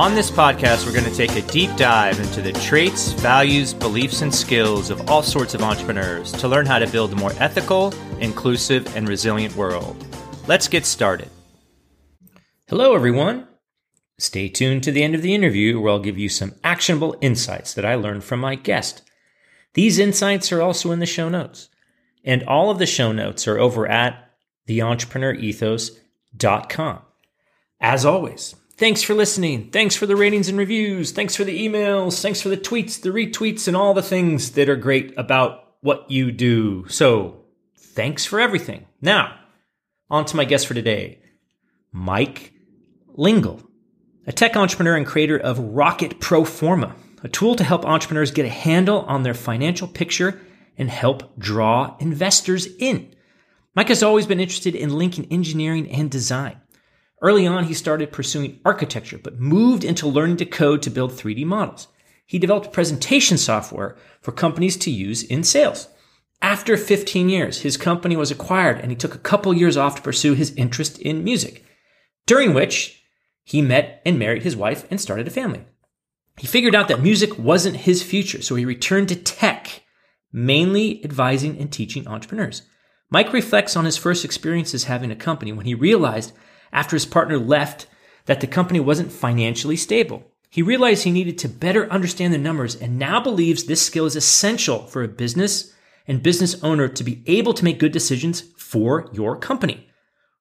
On this podcast, we're going to take a deep dive into the traits, values, beliefs, and skills of all sorts of entrepreneurs to learn how to build a more ethical, inclusive, and resilient world. Let's get started. Hello, everyone. Stay tuned to the end of the interview where I'll give you some actionable insights that I learned from my guest. These insights are also in the show notes, and all of the show notes are over at theentrepreneurethos.com. As always, thanks for listening. Thanks for the ratings and reviews. Thanks for the emails. Thanks for the tweets, the retweets, and all the things that are great about what you do. So, thanks for everything. Now, on to my guest for today, Mike Lingle, a tech entrepreneur and creator of Rocket Pro Forma, a tool to help entrepreneurs get a handle on their financial picture and help draw investors in. Mike has always been interested in linking engineering and design. Early on, he started pursuing architecture, but moved into learning to code to build 3D models. He developed presentation software for companies to use in sales. After 15 years, his company was acquired and he took a couple years off to pursue his interest in music, during which he met and married his wife and started a family. He figured out that music wasn't his future, so he returned to tech, mainly advising and teaching entrepreneurs. Mike reflects on his first experiences having a company when he realized after his partner left that the company wasn't financially stable. He realized he needed to better understand the numbers and now believes this skill is essential for a business and business owner to be able to make good decisions for your company.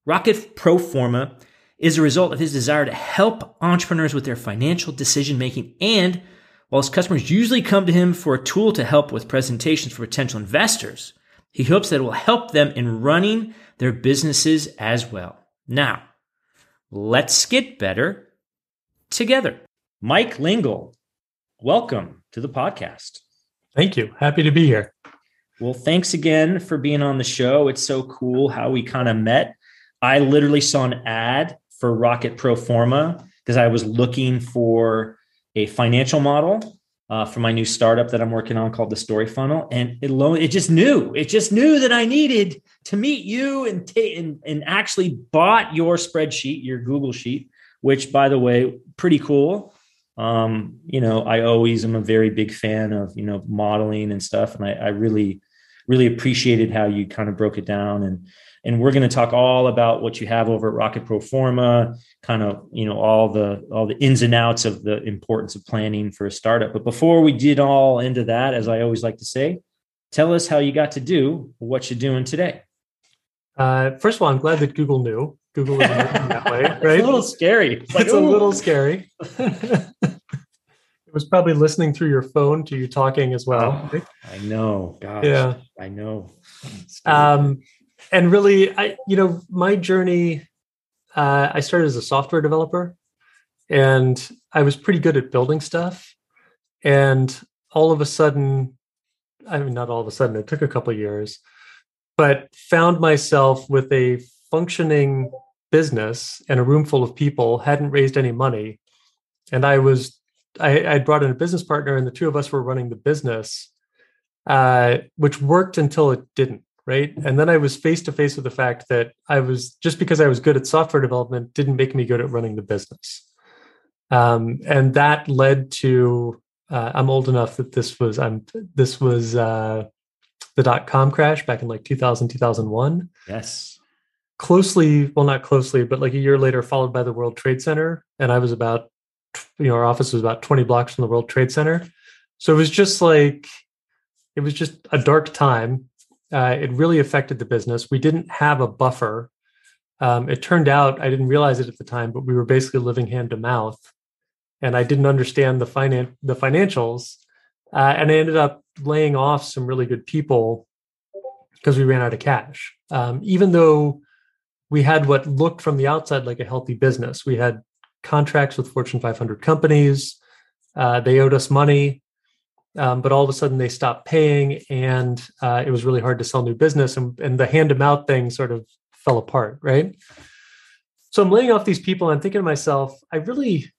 Rocket Pro Forma is a result of his desire to help entrepreneurs with their financial decision making. And while his customers usually come to him for a tool to help with presentations for potential investors, he hopes that it will help them in running their businesses as well. Now, let's get better together. Mike Lingle, welcome to the podcast. Thank you. Happy to be here. Well, thanks again for being on the show. It's so cool how we kind of met. I literally saw an ad for Rocket Pro Forma because I was looking for a financial model uh, for my new startup that I'm working on called the Story Funnel, and it lo- it just knew it just knew that I needed to meet you and ta- and and actually bought your spreadsheet, your Google sheet, which by the way, pretty cool. Um, you know, I always am a very big fan of you know modeling and stuff, and I, I really really appreciated how you kind of broke it down. And and we're going to talk all about what you have over at Rocket Pro Forma, kind of you know all the all the ins and outs of the importance of planning for a startup. But before we get all into that, as I always like to say, tell us how you got to do what you're doing today. Uh, first of all, I'm glad that Google knew. Google is that way, right? it's a little scary. It's, like, it's a little scary. it was probably listening through your phone to you talking as well. Oh, I know. Gosh. Yeah. I know. Um, and really, I you know my journey. Uh, I started as a software developer, and I was pretty good at building stuff. And all of a sudden, I mean, not all of a sudden. It took a couple years, but found myself with a functioning business and a room full of people hadn't raised any money and i was I, I brought in a business partner, and the two of us were running the business, uh, which worked until it didn't. Right. And then I was face to face with the fact that I was just because I was good at software development didn't make me good at running the business. Um, and that led to uh, I'm old enough that this was I'm this was uh, the dot com crash back in like 2000 2001. Yes. Closely, well, not closely, but like a year later, followed by the World Trade Center, and I was about you know our office was about 20 blocks from the World Trade Center, so it was just like it was just a dark time. Uh, it really affected the business. We didn't have a buffer. Um, it turned out I didn't realize it at the time, but we were basically living hand to mouth and I didn't understand the finan- the financials, uh, and I ended up laying off some really good people because we ran out of cash. Um, even though we had what looked from the outside like a healthy business, we had contracts with Fortune 500 companies. Uh, they owed us money, um, but all of a sudden they stopped paying, and uh, it was really hard to sell new business. And, and the hand to mouth thing sort of fell apart, right? So I'm laying off these people. And I'm thinking to myself, I really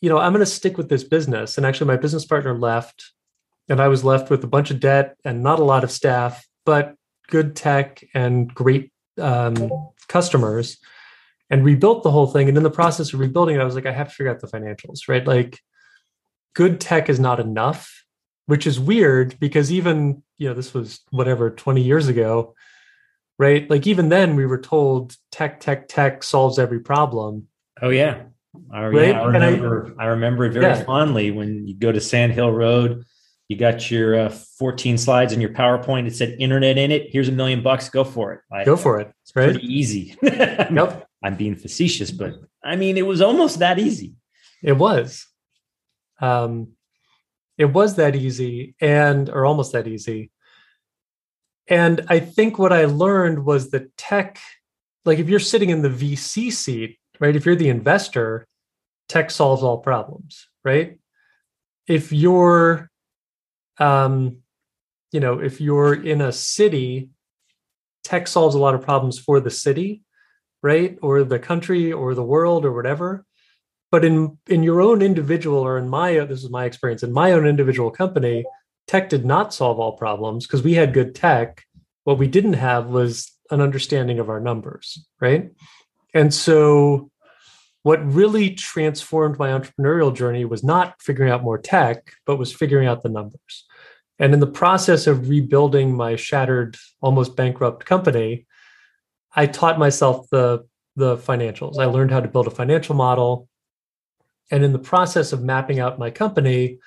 you know, I'm going to stick with this business. And actually, my business partner left, and I was left with a bunch of debt and not a lot of staff, but good tech and great um, customers. And rebuilt the whole thing. And in the process of rebuilding it, I was like, I have to figure out the financials, right? Like, good tech is not enough, which is weird because even, you know, this was whatever, 20 years ago, right? Like, even then, we were told tech, tech, tech solves every problem. Oh, yeah I, right? yeah, I remember. I, I, remember it very yeah. fondly when you go to Sand Hill Road. You got your uh, 14 slides in your PowerPoint. It said internet in it. Here's a million bucks. Go for it. I, go for it. It's right? pretty easy. yep. I'm being facetious, but I mean, it was almost that easy. It was. Um, it was that easy, and or almost that easy. And I think what I learned was that tech, like if you're sitting in the VC seat, right? If you're the investor, tech solves all problems, right? If you're, um, you know, if you're in a city, tech solves a lot of problems for the city, right? Or the country or the world or whatever. But in in your own individual or in my this is my experience in my own individual company, tech did not solve all problems because we had good tech. What we didn't have was an understanding of our numbers, right? And so, what really transformed my entrepreneurial journey was not figuring out more tech, but was figuring out the numbers. And in the process of rebuilding my shattered, almost bankrupt company, I taught myself the, the financials. I learned how to build a financial model. And in the process of mapping out my company,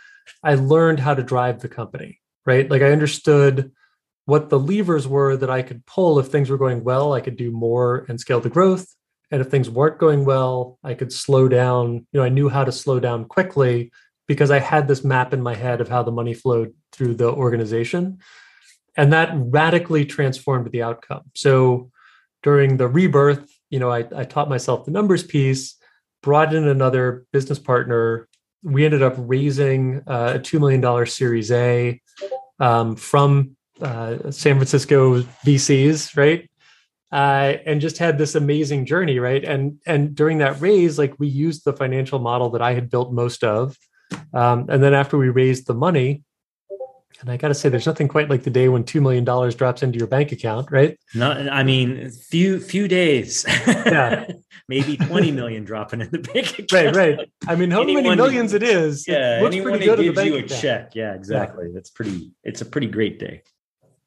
I learned how to drive the company, right? Like I understood what the levers were that I could pull. If things were going well, I could do more and scale the growth. And if things weren't going well i could slow down you know i knew how to slow down quickly because i had this map in my head of how the money flowed through the organization. And that radically transformed the outcome. So during the rebirth you know i, I taught myself the numbers piece brought in another business partner. We ended up raising uh, a $2 million series a um, from uh, san francisco vcs right? Uh, and just had this amazing journey, right? And and during that raise, like we used the financial model that I had built most of, um, and then after we raised the money, and I got to say, there's nothing quite like the day when two million dollars drops into your bank account, right? No, I mean, few few days. Yeah, maybe twenty million dropping in the bank account. Right, right. I mean, how anyone, many millions it is? Yeah, it looks pretty good gives you a account. check. Yeah, exactly. Yeah. That's pretty. It's a pretty great day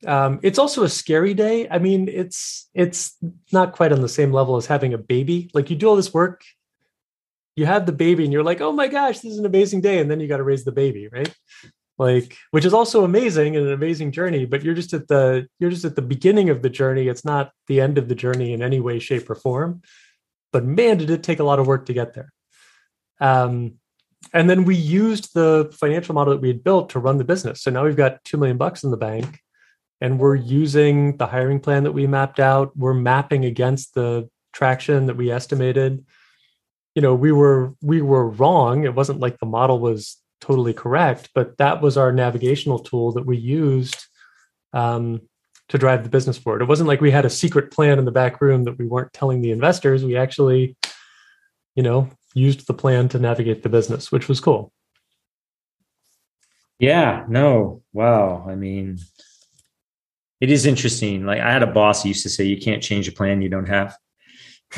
um, it's also a scary day. I mean, it's it's not quite on the same level as having a baby. Like you do all this work, you have the baby, and you're like, oh my gosh, this is an amazing day, and then you got to raise the baby, right? Like, which is also amazing and an amazing journey. But you're just at the you're just at the beginning of the journey. It's not the end of the journey in any way, shape, or form. But man, did it take a lot of work to get there. Um, and then we used the financial model that we had built to run the business. So now we've got two million bucks in the bank and we're using the hiring plan that we mapped out we're mapping against the traction that we estimated you know we were we were wrong it wasn't like the model was totally correct but that was our navigational tool that we used um, to drive the business forward it wasn't like we had a secret plan in the back room that we weren't telling the investors we actually you know used the plan to navigate the business which was cool Yeah, no. Wow. I mean, it is interesting. Like I had a boss who used to say, you can't change a plan you don't have.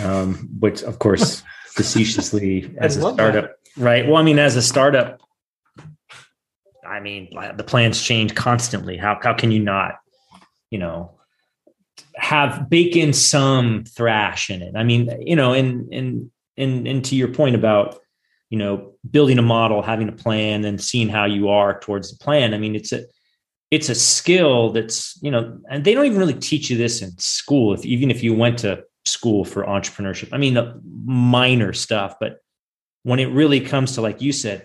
Um, which of course, facetiously as a startup, that. right? Well, I mean, as a startup, I mean, the plans change constantly. How, how can you not, you know, have bake in some thrash in it? I mean, you know, and, and, and, and to your point about, you know, building a model, having a plan and seeing how you are towards the plan. I mean, it's a, it's a skill that's you know and they don't even really teach you this in school if even if you went to school for entrepreneurship i mean the minor stuff but when it really comes to like you said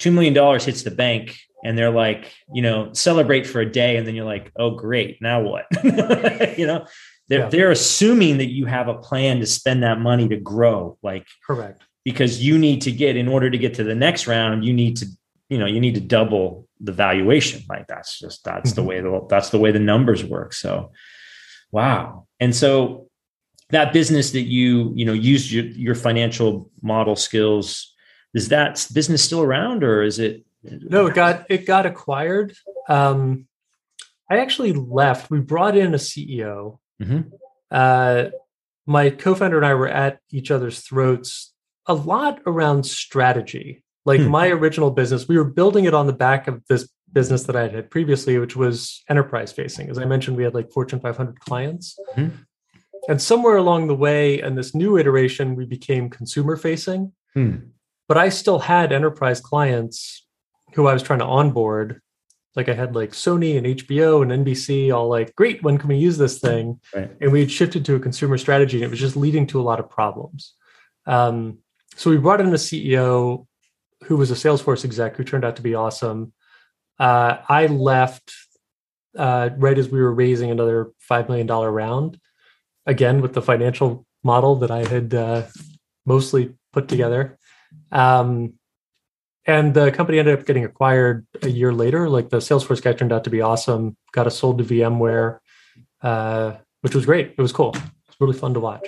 $2 million hits the bank and they're like you know celebrate for a day. And then you're like oh great. Now what? You know they're, yeah. they're assuming that you have a plan to spend that money to grow like correct. because you need to get in order to get to the next round you need to you know you need to double the valuation. Like that's just that's mm-hmm. the way the that's the way the numbers work. So wow. And so that business that you you know used your, your financial model skills is that business still around or is it no it got it got acquired um i actually left we brought in a ceo mm-hmm. uh my co-founder and i were at each other's throats a lot around strategy like hmm. my original business, we were building it on the back of this business that I had previously, which was enterprise facing. As I mentioned, we had like Fortune 500 clients. Hmm. And somewhere along the way, in this new iteration, we became consumer facing. Hmm. But I still had enterprise clients who I was trying to onboard. Like I had like Sony and HBO and NBC all like, great, when can we use this thing? Right. And we had shifted to a consumer strategy and it was just leading to a lot of problems. Um, so we brought in a CEO who was a Salesforce exec who turned out to be awesome. Uh, I left uh, right as we were raising another $5 million round, again, with the financial model that I had uh, mostly put together. Um, and the company ended up getting acquired a year later. Like the Salesforce guy turned out to be awesome, got us sold to VMware, uh, which was great. It was cool. It's really fun to watch.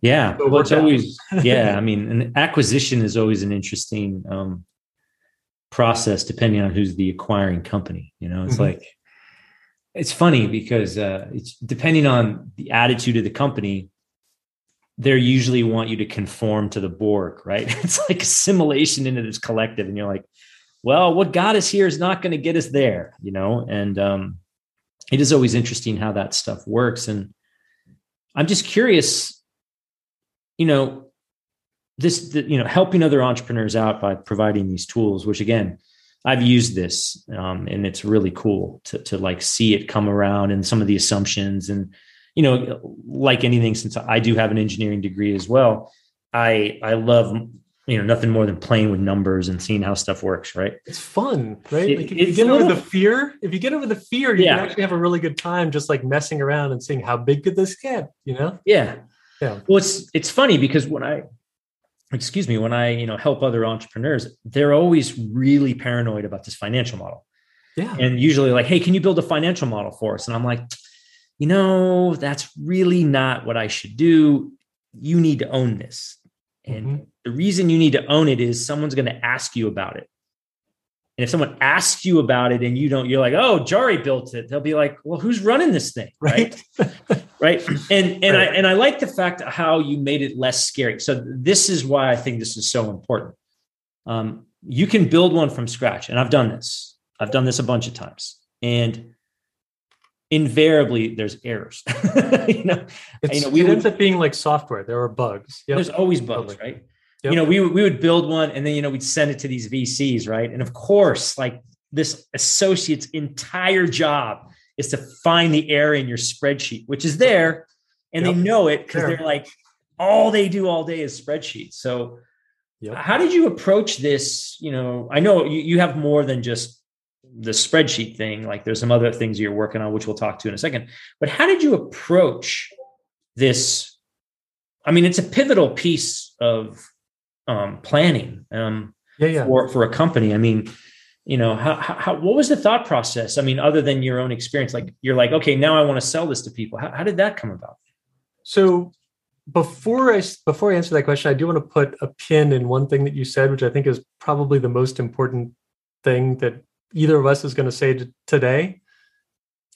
Yeah, well, it's always yeah. I mean, an acquisition is always an interesting um, process, depending on who's the acquiring company. You know, it's mm-hmm. like it's funny because uh, it's depending on the attitude of the company. They usually want you to conform to the Borg, right? It's like assimilation into this collective, and you're like, well, what got us here is not going to get us there, you know. And um, it is always interesting how that stuff works, and I'm just curious you know, this, the, you know, helping other entrepreneurs out by providing these tools, which again, I've used this um, and it's really cool to, to like see it come around and some of the assumptions and, you know, like anything, since I do have an engineering degree as well, I, I love you know nothing more than playing with numbers and seeing how stuff works right it's fun right it, like if you get over the fear if you get over the fear you yeah. can actually have a really good time just like messing around and seeing how big could this get you know yeah yeah. Well, it's it's funny because when I excuse me, when I, you know, help other entrepreneurs, they're always really paranoid about this financial model. Yeah. And usually like, hey, can you build a financial model for us? And I'm like, you know, that's really not what I should do. You need to own this. And mm-hmm. the reason you need to own it is someone's going to ask you about it. And if someone asks you about it and you don't, you're like, oh, Jari built it. They'll be like, well, who's running this thing? Right. Right. And and right. I and I like the fact how you made it less scary. So this is why I think this is so important. Um, you can build one from scratch. And I've done this. I've done this a bunch of times. And invariably there's errors. you know, it's, you know, we it would, ends up being like software. There are bugs. Yep. There's always bugs, totally. right? Yep. You know, we we would build one and then you know we'd send it to these VCs, right? And of course, like this associate's entire job is to find the error in your spreadsheet, which is there, and yep. they know it because they're like all they do all day is spreadsheets. So, yep. how did you approach this? You know, I know you, you have more than just the spreadsheet thing. Like, there's some other things you're working on, which we'll talk to in a second. But how did you approach this? I mean, it's a pivotal piece of um, planning um, yeah, yeah. for for a company. I mean, you know, how, how what was the thought process? I mean, other than your own experience, like you're like, okay, now I want to sell this to people. How, how did that come about? So before I before I answer that question, I do want to put a pin in one thing that you said, which I think is probably the most important thing that either of us is going to say t- today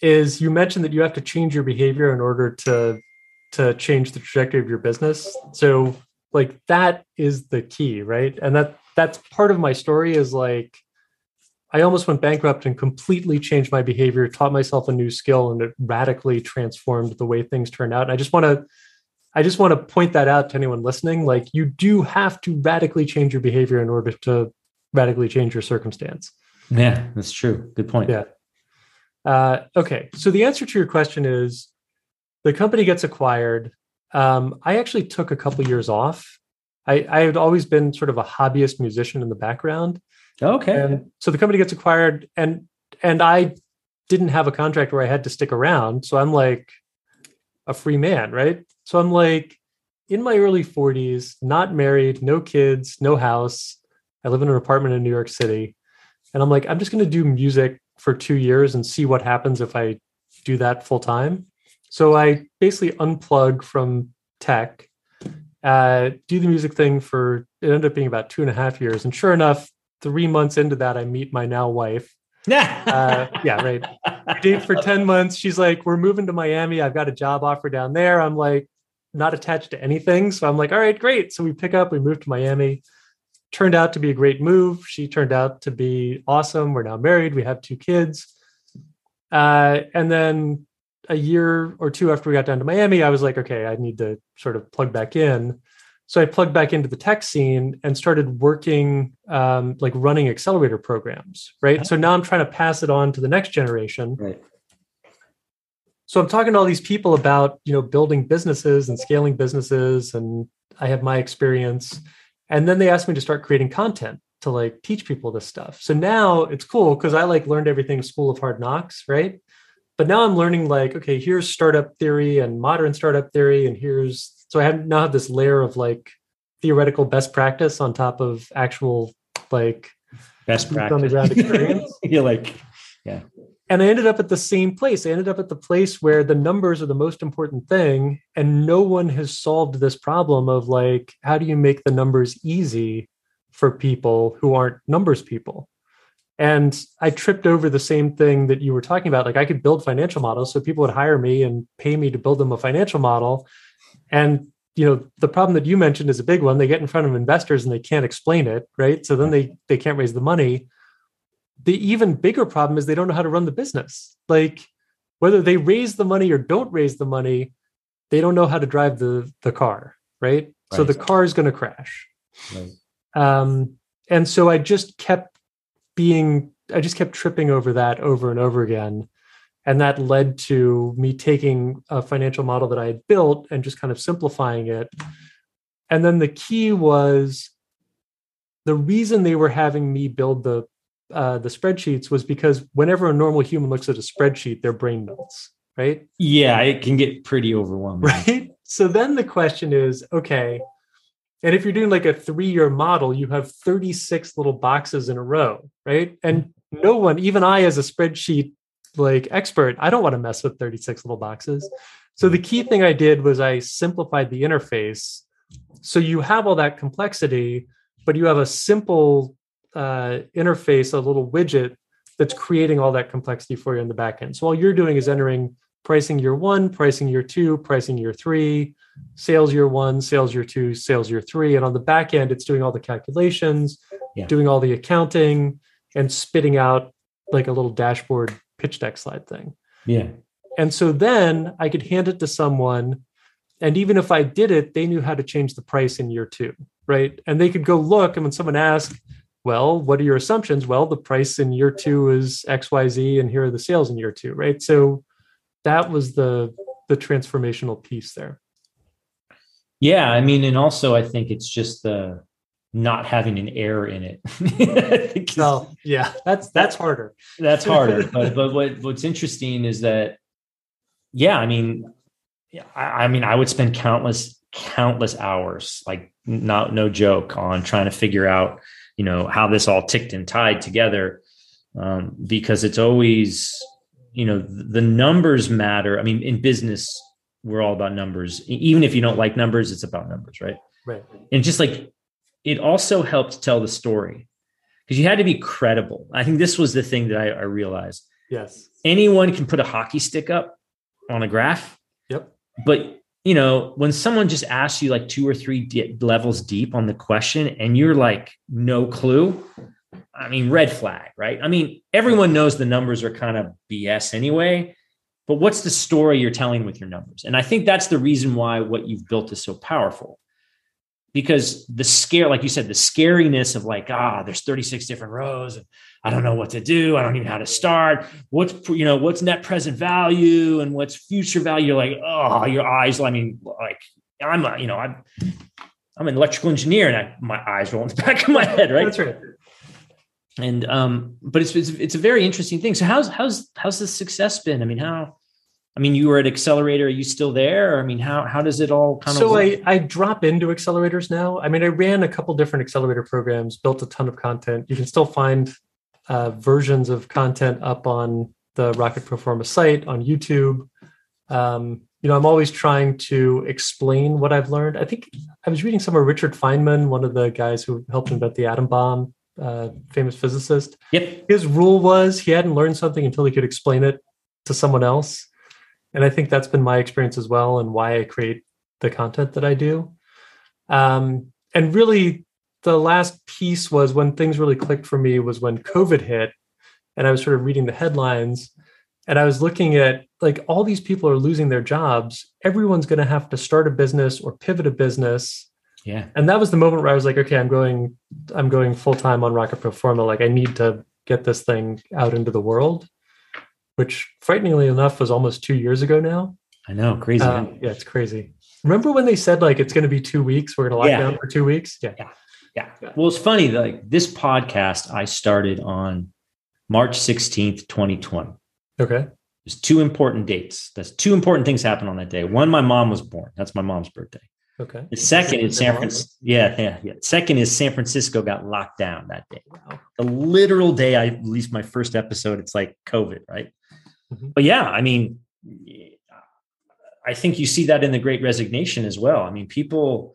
is you mentioned that you have to change your behavior in order to to change the trajectory of your business. So like that is the key, right? And that that's part of my story is like I almost went bankrupt and completely changed my behavior, taught myself a new skill, and it radically transformed the way things turned out. And I just want to, I just want to point that out to anyone listening. Like you do have to radically change your behavior in order to radically change your circumstance. Yeah, that's true. Good point. Yeah. Uh, okay, so the answer to your question is the company gets acquired. Um, I actually took a couple years off. I, I had always been sort of a hobbyist musician in the background. Okay. And so the company gets acquired and and I didn't have a contract where I had to stick around. So I'm like a free man, right? So I'm like in my early 40s, not married, no kids, no house. I live in an apartment in New York City. And I'm like, I'm just going to do music for two years and see what happens if I do that full time. So I basically unplug from tech, uh, do the music thing for it ended up being about two and a half years. And sure enough, three months into that, I meet my now wife. Yeah. Uh, yeah, right. We date for 10 months. She's like, We're moving to Miami. I've got a job offer down there. I'm like, not attached to anything. So I'm like, All right, great. So we pick up, we move to Miami. Turned out to be a great move. She turned out to be awesome. We're now married. We have two kids. Uh, and then a year or two after we got down to Miami, I was like, okay, I need to sort of plug back in. So I plugged back into the tech scene and started working, um, like running accelerator programs, right? So now I'm trying to pass it on to the next generation. Right. So I'm talking to all these people about, you know, building businesses and scaling businesses, and I have my experience. And then they asked me to start creating content to like teach people this stuff. So now it's cool because I like learned everything School of Hard Knocks, right? But now I'm learning like, okay, here's startup theory and modern startup theory, and here's so I have now have this layer of like theoretical best practice on top of actual like best practice on the ground experience. You're like, yeah. And I ended up at the same place. I ended up at the place where the numbers are the most important thing, and no one has solved this problem of like, how do you make the numbers easy for people who aren't numbers people? And I tripped over the same thing that you were talking about. Like I could build financial models, so people would hire me and pay me to build them a financial model. And you know, the problem that you mentioned is a big one. They get in front of investors and they can't explain it, right? So then they they can't raise the money. The even bigger problem is they don't know how to run the business. Like whether they raise the money or don't raise the money, they don't know how to drive the the car, right? right. So the car is going to crash. Right. Um, and so I just kept being, I just kept tripping over that over and over again. And that led to me taking a financial model that I had built and just kind of simplifying it. And then the key was the reason they were having me build the uh, the spreadsheets was because whenever a normal human looks at a spreadsheet, their brain melts, right? Yeah, it can get pretty overwhelming. Right. So then the question is, okay, and if you're doing like a three-year model, you have 36 little boxes in a row, right? And no one, even I as a spreadsheet like expert, I don't want to mess with 36 little boxes. So the key thing I did was I simplified the interface. So you have all that complexity, but you have a simple uh, interface, a little widget that's creating all that complexity for you in the backend. So all you're doing is entering pricing year one, pricing year two, pricing year three, sales year one, sales year two, sales year three. And on the back end, it's doing all the calculations, yeah. doing all the accounting, and spitting out like a little dashboard pitch deck slide thing. Yeah. And so then I could hand it to someone. And even if I did it, they knew how to change the price in year two. Right. And they could go look. And when someone asked, well, what are your assumptions? Well, the price in year two is XYZ, and here are the sales in year two. Right. So that was the the transformational piece there. Yeah, I mean, and also I think it's just the not having an error in it. no, yeah, that's that's harder. That's harder. but but what what's interesting is that, yeah, I mean, I, I mean, I would spend countless countless hours, like not no joke, on trying to figure out, you know, how this all ticked and tied together, um, because it's always, you know, the numbers matter. I mean, in business, we're all about numbers. Even if you don't like numbers, it's about numbers, right? Right. And just like it also helped tell the story. because you had to be credible. I think this was the thing that I, I realized. Yes. Anyone can put a hockey stick up on a graph. Yep. But you know, when someone just asks you like two or three di- levels deep on the question and you're like, no clue, I mean, red flag, right? I mean, everyone knows the numbers are kind of BS anyway, but what's the story you're telling with your numbers? And I think that's the reason why what you've built is so powerful. Because the scare, like you said, the scariness of like, ah, there's 36 different rows and I don't know what to do. I don't even know how to start. What's you know what's net present value and what's future value? You're like, oh, your eyes. I mean, like I'm a, you know I'm I'm an electrical engineer and I, my eyes roll in the back of my head, right? That's right. And um, but it's, it's it's a very interesting thing. So how's how's how's the success been? I mean, how? I mean, you were at Accelerator. Are you still there? I mean, how how does it all kind so of? So I I drop into accelerators now. I mean, I ran a couple different accelerator programs, built a ton of content. You can still find uh, versions of content up on the Rocket Pro Forma site on YouTube. Um, you know, I'm always trying to explain what I've learned. I think I was reading somewhere Richard Feynman, one of the guys who helped invent the atom bomb, uh, famous physicist. Yep. His rule was he hadn't learned something until he could explain it to someone else. And I think that's been my experience as well, and why I create the content that I do. Um, and really, the last piece was when things really clicked for me was when COVID hit and I was sort of reading the headlines and I was looking at like all these people are losing their jobs. Everyone's going to have to start a business or pivot a business. Yeah. And that was the moment where I was like, okay, I'm going, I'm going full time on Rocket Pro Forma. Like I need to get this thing out into the world, which frighteningly enough was almost two years ago now. I know, crazy. Uh, yeah, it's crazy. Remember when they said like it's going to be two weeks? We're going to lock Yeah. down for two weeks. Yeah. Yeah. Yeah. Well, it's funny. Like this podcast, I started on March 16th, 2020. Okay. There's two important dates. That's two important things happened on that day. One, my mom was born. That's my mom's birthday. Okay. The second is San Your? Francisco. Yeah, yeah, yeah. Second is San Francisco got locked down that day. Wow. The literal day I released my first episode, it's like COVID, right? Mhm. But yeah, I mean, I think you see that in the great resignation as well. I mean, people,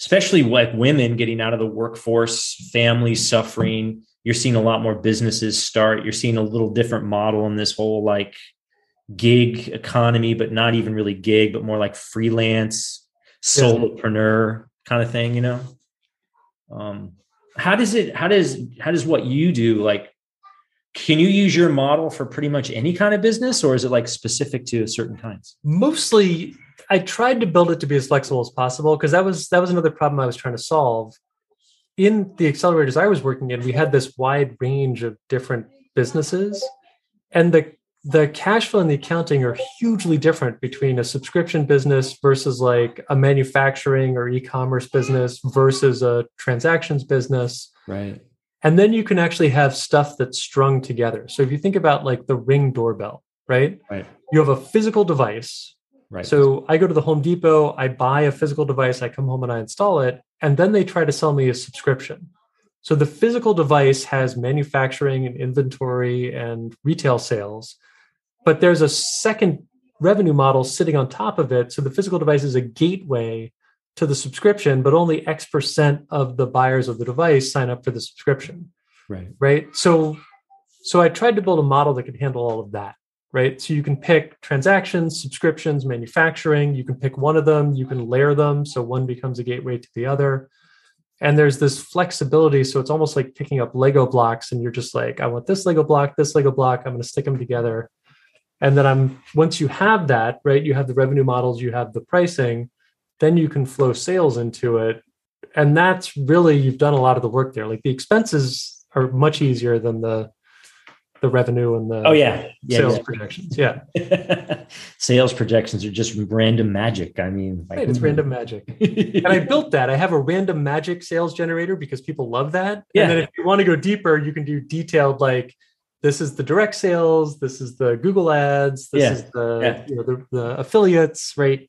especially like women getting out of the workforce, families suffering. You're seeing a lot more businesses start. You're seeing a little different model in this whole like gig economy, but not even really gig, but more like freelance, solopreneur kind of thing, you know? Um, how does it, how does, how does what you do like, can you use your model for pretty much any kind of business or is it like specific to certain kinds? mostly i tried to build it to be as flexible as possible because that was that was another problem i was trying to solve in the accelerators i was working in we had this wide range of different businesses and the the cash flow and the accounting are hugely different between a subscription business versus like a manufacturing or e-commerce business versus a transactions business Right. and then you can actually have stuff that's strung together so if you think about like the ring doorbell right Right. you have a physical device Right. so I go to the Home Depot, I buy a physical device, I come home and I install it, and then they try to sell me a subscription. So the physical device has manufacturing and inventory and retail sales, but there's a second revenue model sitting on top of it. So the physical device is a gateway to the subscription, but only X percent of the buyers of the device sign up for the subscription right. right so so i tried to build a model that could handle all of that right? So you can pick transactions subscriptions manufacturing. You can pick one of them. You can layer them so one becomes a gateway to the other. And there's this flexibility. So it's almost like picking up lego blocks and you're just like i want this lego block this lego block. I'm going to stick them together. And then i'm once you have that right you have the revenue models you have the pricing then you can flow sales into it. And that's really you've done a lot of the work there. Like the expenses are much easier than the the revenue and the Oh yeah. Yeah. sales yeah. projections yeah Sales projections are just random magic. I mean, like, right, it's random magic and i built that i have a random magic sales generator because people love that Yeah. and then if you want to go deeper you can do detailed like this is the direct sales this is the google ads this Yeah. is the Yeah. you know the, the affiliates right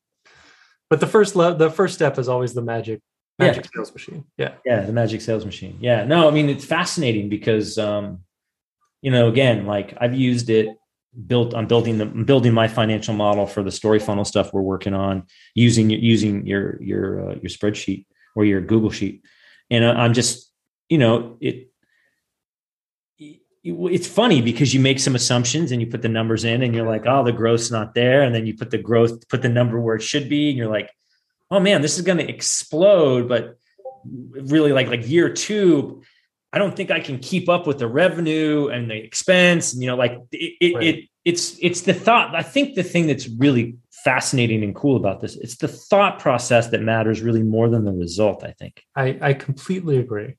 but the first le- the first step is always the magic Yeah. magic sales machine yeah yeah, the magic sales machine. Yeah. No, I mean, it's fascinating because, um, you know, again, like I've used it built, I'm building the, I'm building my financial model for the story funnel stuff we're working on using, using your, your, uh, your spreadsheet or your Google sheet. And I'm just, you know, it, it's funny because you make some assumptions and you put the numbers in and you're like, oh, the growth's not there. And then you put the growth, put the number where it should be. And you're like, oh man, this is going to explode. But really like, like year two, I don't think I can keep up with the revenue and the expense. And, you know, like it, it, right. it it's, it's the thought. I think the thing that's really fascinating and cool about this, it's the thought process that matters really more than the result. I think. I, I completely agree.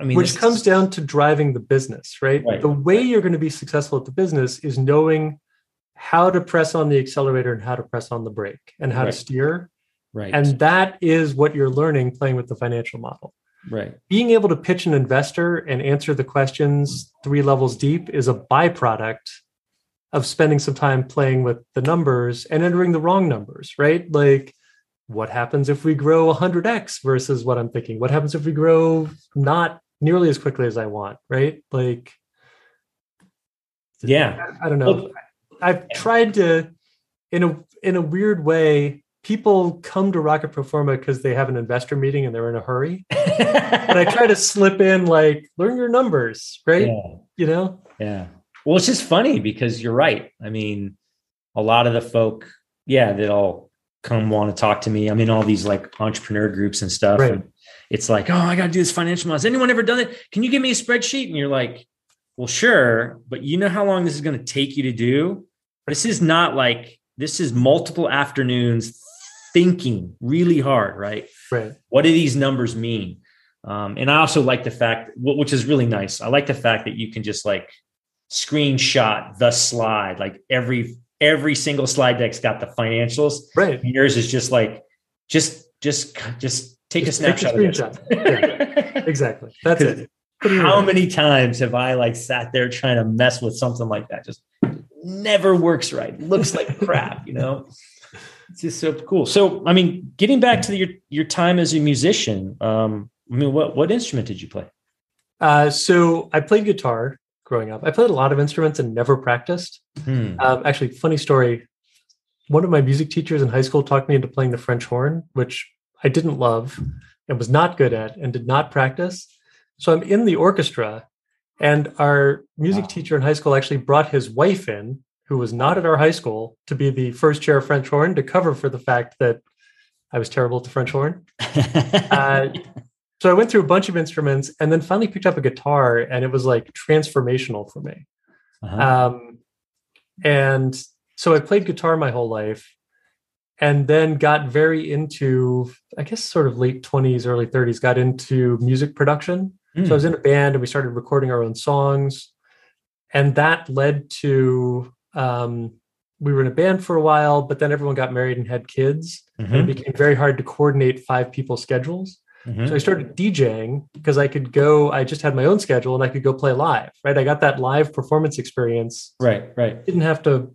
I mean, which comes is, down to driving the business, right? right? The way you're going to be successful at the business is knowing how to press on the accelerator and how to press on the brake and how right. to steer. Right. And that is what you're learning playing with the financial model. Right. Being able to pitch an investor and answer the questions three levels deep is a byproduct of spending some time playing with the numbers and entering the wrong numbers, right? Like what happens if we grow 100x versus what I'm thinking? What happens if we grow not nearly as quickly as I want, right? Like, yeah, I, I don't know. I've tried to, in a in a weird way, people come to Rocket Pro Forma because they have an investor meeting and they're in a hurry. but I try to slip in like, learn your numbers, right? Yeah. You know? Yeah. Well, it's just funny because you're right. I mean, a lot of the folk, yeah, that'll come want to talk to me. I'm in all these like entrepreneur groups and stuff. Right. And it's like, oh, I got to do this financial model. Has anyone ever done it? Can you give me a spreadsheet? And you're like, well, sure, but you know how long this is going to take you to do? This is not like this is multiple afternoons thinking really hard, right? Right. What do these numbers mean? Um, and I also like the fact, which is really nice. I like the fact that you can just like screenshot the slide, like every every single slide deck's got the financials. Right. And yours is just like, just, just, just take just a snapshot. Take a screenshot. yeah, exactly. That's it. How many times have I like sat there trying to mess with something like that? Just never works right. Looks like crap, you know? It's just so cool. So, I mean, getting back to your, your time as a musician, um, I mean, what, what instrument did you play? Uh, so I played guitar growing up. I played a lot of instruments and never practiced. Hmm. Um, actually, funny story. One of my music teachers in high school talked me into playing the French horn, which I didn't love and was not good at and did not practice. So I'm in the orchestra, and our music wow. teacher in high school actually brought his wife in, who was not at our high school, to be the first chair of French horn to cover for the fact that I was terrible at the French horn. uh, so I went through a bunch of instruments and then finally picked up a guitar, and it was like transformational for me. Uh-huh. Um, and so I played guitar my whole life and then got very into, I guess, sort of late 20s, early 30s, got into music production. Mm. So I was in a band and we started recording our own songs. And that led to, um, we were in a band for a while, but then everyone got married and had kids. Mm-hmm. And it became very hard to coordinate five people's schedules. Mm-hmm. So I started DJing because I could go, I just had my own schedule and I could go play live, right? I got that live performance experience. Right, right. Didn't have to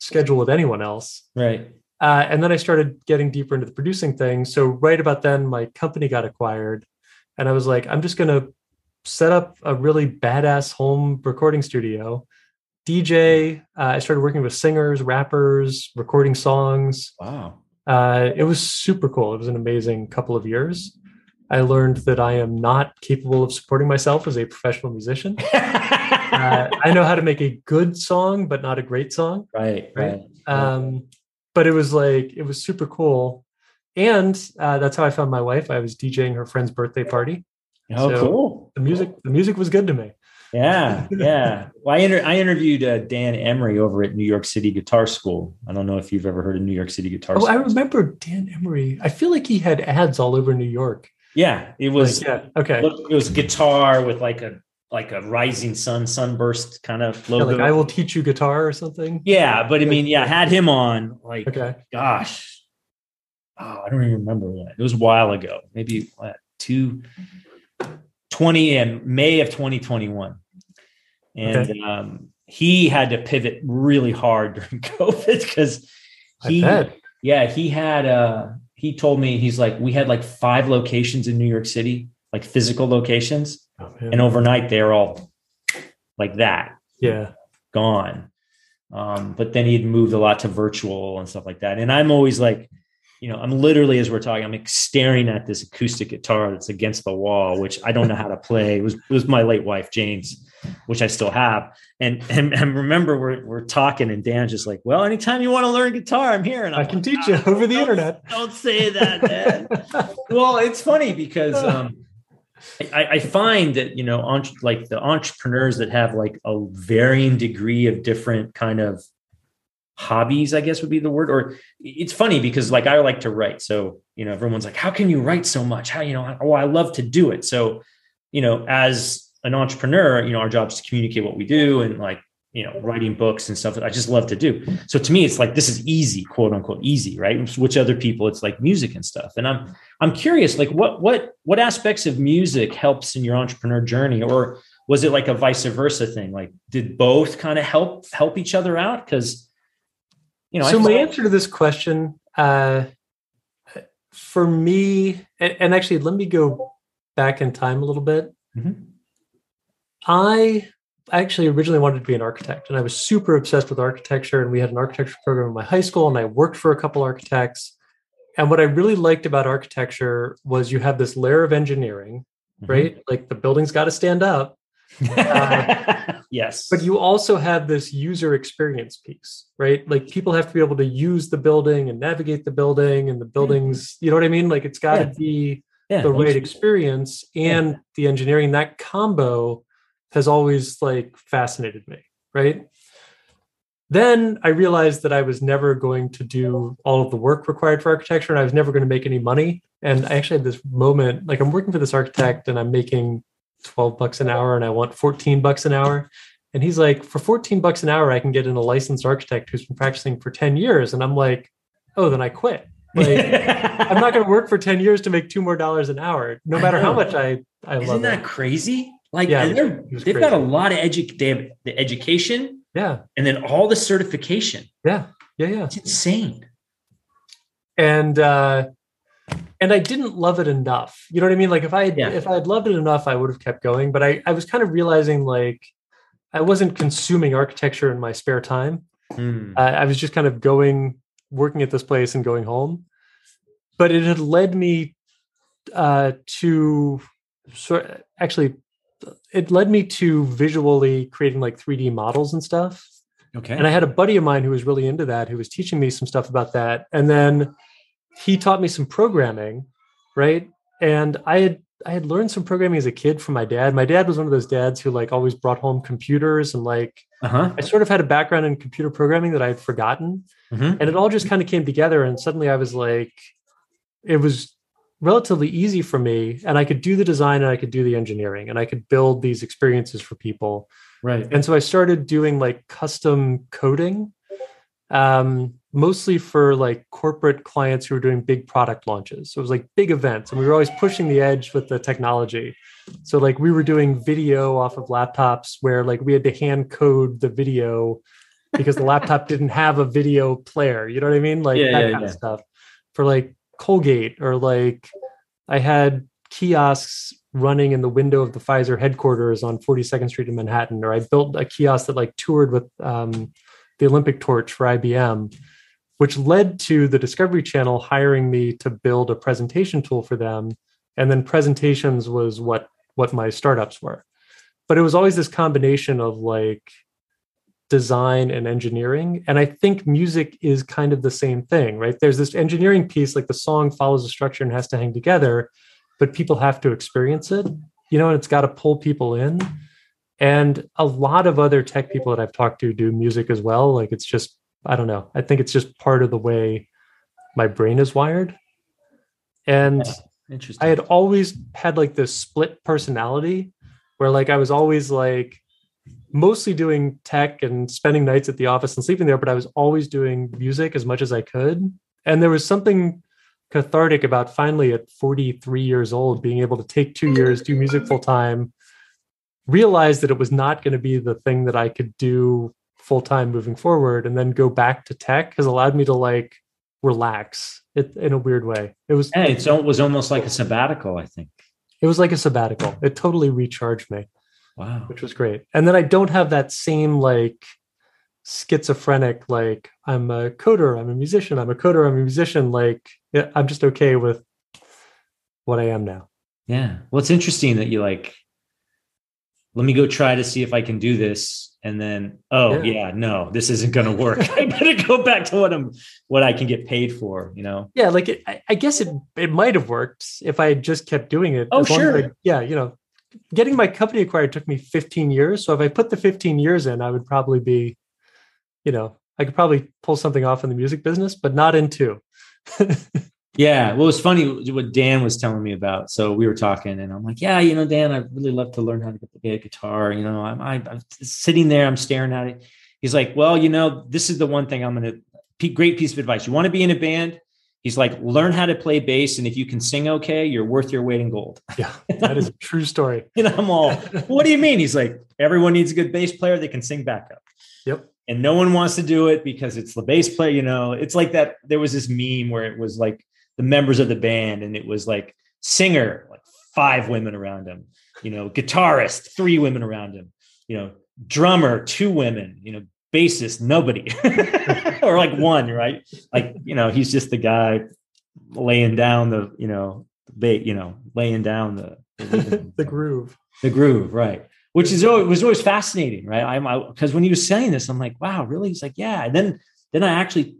schedule with anyone else. Right. Uh, and then I started getting deeper into the producing thing. So right about then, my company got acquired. And I was like, I'm just going to set up a really badass home recording studio. DJ. Uh, I started working with singers, rappers, recording songs. Wow. Uh, it was super cool. It was an amazing couple of years. I learned that I am not capable of supporting myself as a professional musician. uh, I know how to make a good song, but not a great song. Right. Right. right. Um, but it was like it was super cool, and uh, that's how I found my wife. I was DJing her friend's birthday party. Oh, so cool! The music, the music was good to me. Yeah, yeah. Well, I, inter- I interviewed uh, Dan Emery over at New York City Guitar School. I don't know if you've ever heard of New York City Guitar oh, School. I remember Dan Emery. I feel like he had ads all over New York. Yeah, it was. Like, yeah, okay. It was guitar with like a like a rising sun sunburst kind of logo. Yeah, like I will teach you guitar or something. Yeah, but I mean, yeah, had him on. Like, okay. gosh, oh, I don't even remember when. it was a while ago. Maybe what, two. 20 in May of 2021 and okay. um, he had to pivot really hard during COVID because he, yeah, he had. Uh, he told me he's like we had like five locations in New York City, like physical locations, oh, and overnight they're all like that. Yeah, gone. Um, but then he'd moved a lot to virtual and stuff like that. And I'm always like, you know, I'm literally as we're talking, I'm staring at this acoustic guitar that's against the wall, which I don't know how to play. It was it was my late wife Jane's, which I still have. And and, and remember we're we're talking and Dan's just like, well, anytime you want to learn guitar, I'm here. And I'm i can like, teach you oh, over the internet. Don't say that, man. well, it's funny because um I, I, find that you know, like the entrepreneurs that have like a varying degree of different kind of hobbies, I guess would be the word. Or it's funny because like I like to write. So, you know, everyone's like, how can you write so much? How, you know, oh, I love to do it. So, you know, as an entrepreneur, you know, our job is to communicate what we do and like, you know, writing books and stuff that I just love to do. So to me, it's like this is easy, quote unquote, easy, right? Which other people, it's like music and stuff. And I'm I'm curious, like what what what aspects of music helps in your entrepreneur journey, or was it like a vice versa thing? Like, did both kind of help help each other out? Because you know, so my answer to this question, uh, for me, and, actually, let me go back in time a little bit. Mm-hmm. I actually originally wanted to be an architect, and I was super obsessed with architecture. And we had an architecture program in my high school, and I worked for a couple architects. And what I really liked about architecture was you have this layer of engineering, mm-hmm. right? Like the building's got to stand up, uh, yes. But you also have this user experience piece, right? Like people have to be able to use the building and navigate the building and the buildings, you know what I mean? Like it's got to yeah. be yeah, the right experience and yeah. the engineering. That combo has always like fascinated me, right? Then I realized that I was never going to do all of the work required for architecture and I was never going to make any money. And I actually had this moment like I'm working for this architect and I'm making 12 bucks an hour and I want 14 bucks an hour. And he's like, for 14 bucks an hour, I can get in a licensed architect who's been practicing for 10 years. And I'm like, oh, then I quit. Like, I'm not going to work for 10 years to make two more dollars an hour, no matter how much I, I Isn't love that it. crazy? Like, yeah, they've crazy. got a lot of edu- they have the education. Yeah. And then all the certification. Yeah. Yeah. Yeah. It's insane. And, uh, and I didn't love it enough. You know what I mean? Like if I yeah. if I had loved it enough, I would have kept going. But I I was kind of realizing like I wasn't consuming architecture in my spare time. Mm. Uh, I was just kind of going working at this place and going home. But it had led me uh, to sort actually it led me to visually creating like 3D models and stuff. Okay. And I had a buddy of mine who was really into that, who was teaching me some stuff about that. And then he taught me some programming, right? And I had I had learned some programming as a kid from my dad. My dad was one of those dads who like always brought home computers and like uh-huh. I sort of had a background in computer programming that I had forgotten. Mm-hmm. And it all just kind of came together and suddenly I was like it was relatively easy for me and I could do the design and I could do the engineering and I could build these experiences for people. Right. And so I started doing like custom coding um, mostly for like corporate clients who were doing big product launches. So it was like big events, and we were always pushing the edge with the technology. So like we were doing video off of laptops where like we had to hand code the video because the laptop didn't have a video player. You know what I mean? Like yeah, that yeah, kind yeah. of stuff for like Colgate or like I had kiosks running in the window of the Pfizer headquarters on 42nd Street in Manhattan, or I built a kiosk that like toured with um, the Olympic torch for IBM, which led to the Discovery Channel hiring me to build a presentation tool for them. And then presentations was what what my startups were. But it was always this combination of like design and engineering. And I think music is kind of the same thing, right? There's this engineering piece, like the song follows a structure and has to hang together, but people have to experience it, you know, and it's got to pull people in. And a lot of other tech people that I've talked to do music as well. Like it's just, I don't know. I think it's just part of the way my brain is wired. And I had always had like this split personality where like I was always like mostly doing tech and spending nights at the office and sleeping there, but I was always doing music as much as I could. And there was something cathartic about finally at 43 years old being able to take two years, do music full time, realize that it was not going to be the thing that I could do full time moving forward and then go back to tech has allowed me to like relax it, in a weird way. It was hey, it was almost like a sabbatical, I think. It was like a sabbatical. It totally recharged me. Wow. Which was great. And then I don't have that same like schizophrenic like i'm a coder i'm a musician i'm a coder i'm a musician like yeah, i'm just okay with what i am now yeah well it's interesting that you like let me go try to see if i can do this. And then oh yeah, yeah no this isn't going to work. I better go back to what i'm what i can get paid for you know? Yeah like it, I, I, guess it it might have worked if i had just kept doing it. Oh sure. I, yeah you know getting my company acquired took me 15 years. So if i put the 15 years in i would probably be you know, I could probably pull something off in the music business, but not in two. yeah. Well, it's funny what Dan was telling me about. So we were talking and I'm like, yeah, you know, Dan, I'd really love to learn how to play a guitar. You know, I'm, I'm sitting there, I'm staring at it. He's like, well, you know, this is the one thing I'm going to, great piece of advice. You want to be in a band? He's like, learn how to play bass. And if you can sing okay, you're worth your weight in gold. Yeah, that is a true story. and I'm all, what do you mean? He's like, everyone needs a good bass player. They can sing backup. Yep and no one wants to do it because it's the bass player. You know, it's like that. There was this meme where it was like the members of the band, and it was like singer, like five women around him. You know, guitarist, three women around him. You know, drummer, two women. You know, bassist, nobody, or like one, right? Like you know, he's just the guy laying down the you know, bait, you know, laying down the the, the groove, the groove, right? which is always, was always fascinating, right? I'm because when he was saying this, I'm like, wow, really? He's like, yeah. And then then I actually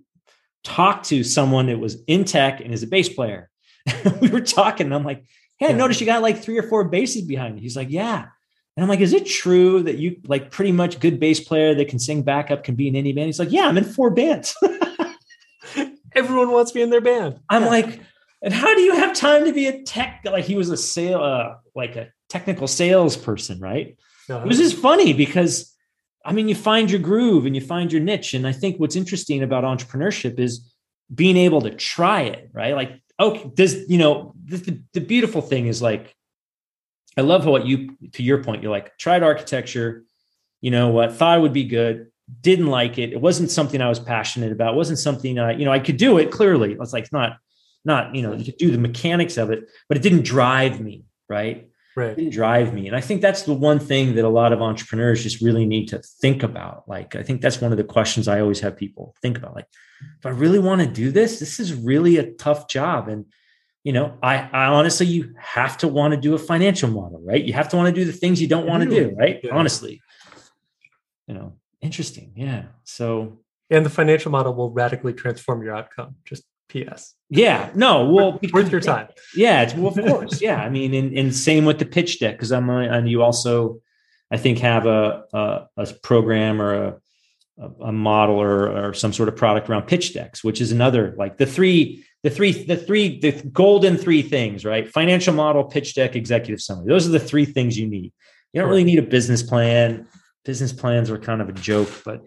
talked to someone that was in tech and is a bass player. we were talking, and I'm like, hey, I noticed you got like three or four basses behind you. He's like, yeah. And I'm like, is it true that you like pretty much good bass player that can sing backup can be in any band? He's like, yeah, I'm in four bands. Everyone wants me in their band. I'm yeah. like, and how do you have time to be a tech? Like he was a sale, uh, like a technical salesperson, right? It was just funny because I mean, you find your groove and you find your niche. And I think what's interesting about entrepreneurship is being able to try it, right? Like, okay, does you know the, the beautiful thing is like, I love what you to your point, you're like, tried architecture, you know what, thought it would be good, didn't like it. It wasn't something I was passionate about. It wasn't something I, you know, I could do it clearly. It's like not, not, you know, you could do the mechanics of it, but it didn't drive me, right? Right. didn't drive me. And I think that's the one thing that a lot of entrepreneurs just really need to think about. Like, I think that's one of the questions I always have people think about. Like, if I really want to do this, this is really a tough job. And, you know, I, I honestly, you have to want to do a financial model, right? You have to want to do the things you don't want to do, right? Yeah. Honestly, you know, interesting. Yeah. So, and the financial model will radically transform your outcome. Just PS. Yeah, no, well, worth, worth your time. Yeah, it's, well, of course. Yeah, I mean, and, and same with the pitch deck because I'm a, and you also, I think, have a a, a program or a a model or, or some sort of product around pitch decks, which is another like the three the three the three the golden three things, right? Financial model, pitch deck, executive summary. Those are the three things you need. You don't really need a business plan. Business plans are kind of a joke, but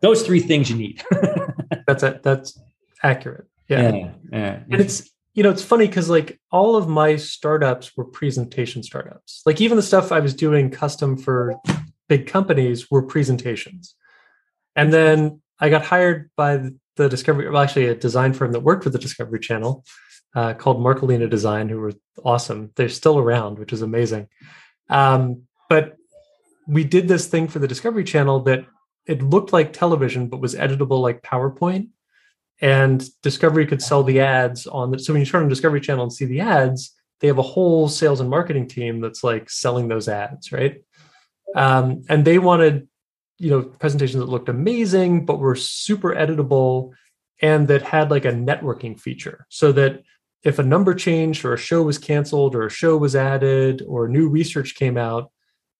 those three things you need. that's it. That's accurate. Yeah. yeah, yeah. And it's you know it's funny because like all of my startups were presentation startups. Like even the stuff I was doing custom for big companies were presentations. And then I got hired by the Discovery, well, actually a design firm that worked with the Discovery Channel uh, called Marcolina Design, who were awesome. They're still around, which is amazing. Um, but we did this thing for the Discovery Channel that it looked like television, but was editable like PowerPoint and Discovery could sell the ads on the, so when you turn on Discovery Channel and see the ads, they have a whole sales and marketing team that's like selling those ads, right? Um, and they wanted, you know, presentations that looked amazing, but were super editable and that had like a networking feature so that if a number changed or a show was canceled or a show was added or new research came out,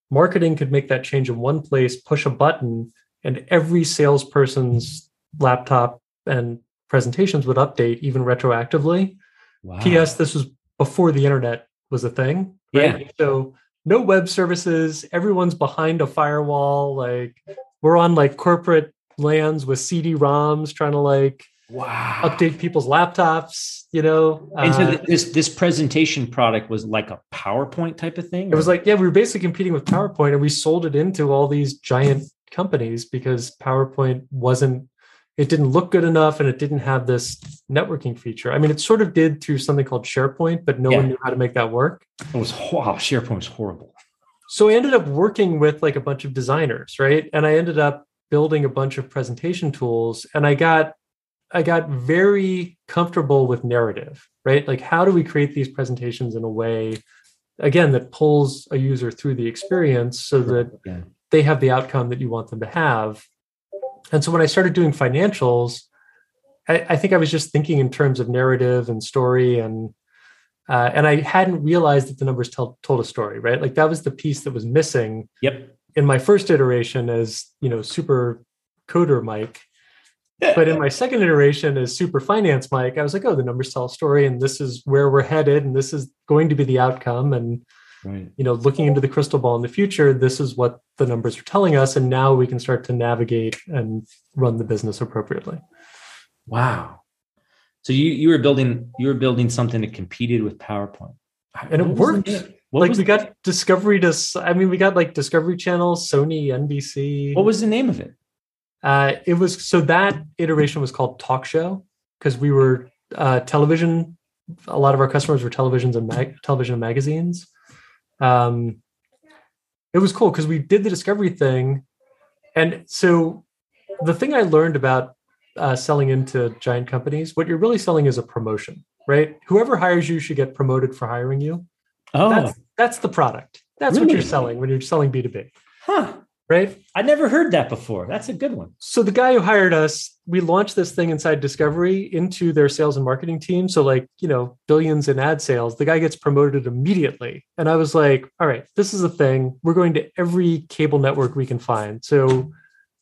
marketing could make that change in one place, push a button, and every salesperson's laptop and presentations would update even retroactively. Wow. P.S. This was before the internet was a thing. Right? Yeah. So no web services. Everyone's behind a firewall. Like we're on like corporate LANs with CD-ROMs trying to like wow update people's laptops. You know. And so uh, this this presentation product was like a PowerPoint type of thing. It was like yeah, we were basically competing with PowerPoint, and we sold it into all these giant companies because PowerPoint wasn't it didn't look good enough and it didn't have this networking feature. I mean, it sort of did through something called SharePoint, but no yeah. one knew how to make that work. It was wow, SharePoint was horrible. So I ended up working with like a bunch of designers, right? And I ended up building a bunch of presentation tools and I got I got very comfortable with narrative, right? Like how do we create these presentations in a way again that pulls a user through the experience so that Yeah. they have the outcome that you want them to have. And so when I started doing financials, I, I think I was just thinking in terms of narrative and story and uh, and I hadn't realized that the numbers tell, told a story, right? Like that was the piece that was missing Yep. in my first iteration as you know super coder Mike. But in my second iteration as super finance Mike, I was like, oh, the numbers tell a story, and this is where we're headed, and this is going to be the outcome. And Right. you know, looking into the crystal ball in the future, this is what the numbers are telling us, and now we can start to navigate and run the business appropriately. Wow. So you you were building you were building something that competed with PowerPoint, And it worked. What like we got Discovery to, I mean, we got like Discovery Channel, Sony, NBC. what was the name of it? Uh, it was so that iteration was called Talk Show because we were uh, television. A lot of our customers were televisions and mag- television and magazines. Um, it was cool because we did the discovery thing, and so the thing I learned about uh, selling into giant companies, what you're really selling is a promotion, right? Whoever hires you should get promoted for hiring you. Oh, That's that's the product. That's what you're selling when you're selling B two B, huh. Right? I never heard that before. That's a good one. so the guy who hired us we launched this thing inside discovery into their sales and marketing team. So like you know billions in ad sales. The guy gets promoted immediately. And i was like all right this is a thing. We're going to every cable network we can find. So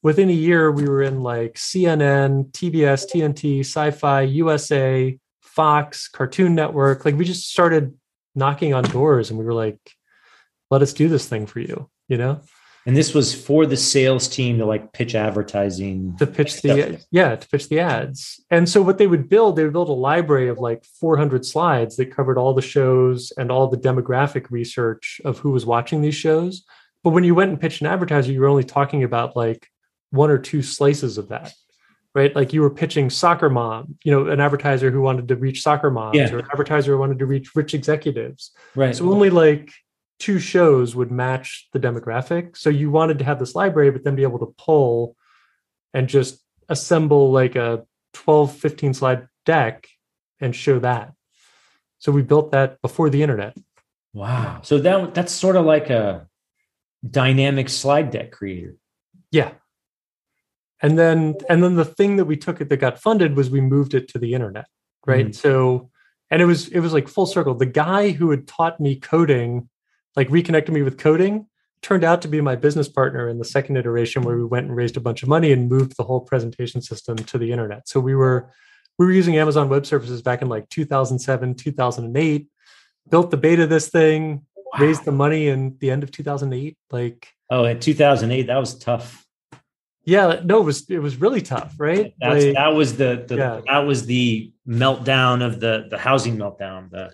within a year we were in like cnn tbs tnt sci-fi usa fox cartoon network. Like we just started knocking on doors and we were like let us do this thing for you you know And this was for the sales team to like pitch advertising. to pitch the Stuff. yeah to pitch the ads and so what they would build they would build a library of like 400 slides that covered all the shows and all the demographic research of who was watching these shows but when you went and pitched an advertiser you were only talking about like one or two slices of that right like you were pitching soccer mom you know an advertiser who wanted to reach soccer moms Yeah. or an advertiser who wanted to reach rich executives right. so only like two shows would match the demographic. So you wanted to have this library, but then be able to pull and just assemble like a 12, 15 slide deck and show that. So we built that before the internet. wow. So that that's sort of like a dynamic slide deck creator. Yeah. And then and then the thing that we took it that got funded was we moved it to the internet. Right. Mm-hmm. So and it was it was like full circle. The guy who had taught me coding, like reconnected me with coding, turned out to be my business partner in the second iteration where we went and raised a bunch of money and moved the whole presentation system to the internet. So we were we were using Amazon Web Services back in like 2007, 2008, built the beta of this thing, Wow. raised the money in the end of 2008. Like Oh, in 2008, that was tough. yeah, no, it was it was really tough, right? That's Like- that was the, the Yeah. that was the meltdown of the the housing meltdown. The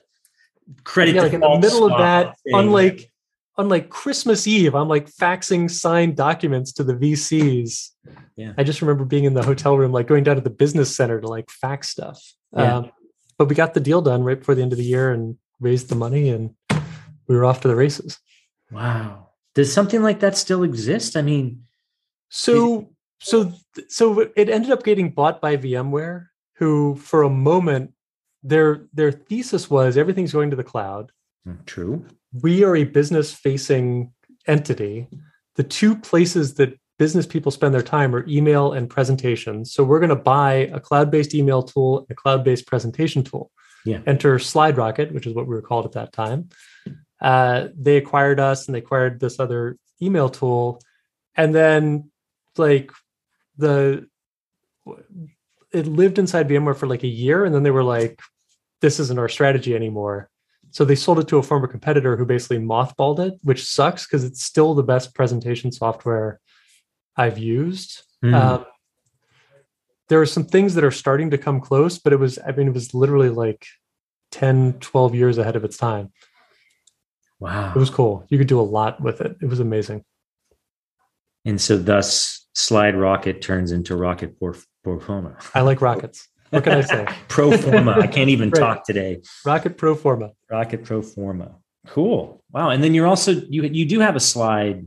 credit yeah, like in the middle of that, thing. unlike unlike Christmas Eve, I'm like faxing signed documents to the VCs. Yeah. I just remember being in the hotel room, like going down to the business center to like fax stuff. Yeah. Um, but we got the deal done right before the end of the year and raised the money, and we were off to the races. wow. Does something like that still exist? I mean, So so so it ended up getting bought by VMware, who for a moment their their thesis was everything's going to the cloud. true. we are a business facing entity. The two places that business people spend their time are email and presentations. So we're going to buy a cloud based email tool, a cloud based presentation tool. Yeah. Enter SlideRocket, which is what we were called at that time. Uh, they acquired us and they acquired this other email tool. And then, like, the it lived inside VMware for like a year. And then they were like, this isn't our strategy anymore. So they sold it to a former competitor who basically mothballed it, which sucks because it's still the best presentation software I've used. Hmm. Um, there are some things that are starting to come close, but it was, I mean, it was literally like 10, 12 years ahead of its time. wow. It was cool. You could do a lot with it. It was amazing. and so thus SlideRocket turns into Rocket Pro Forma. I like rockets. What can I say? Pro Forma. I can't even Right. talk today. Rocket Pro Forma. Rocket Pro Forma. Cool. Wow. And then you're also you you do have a slide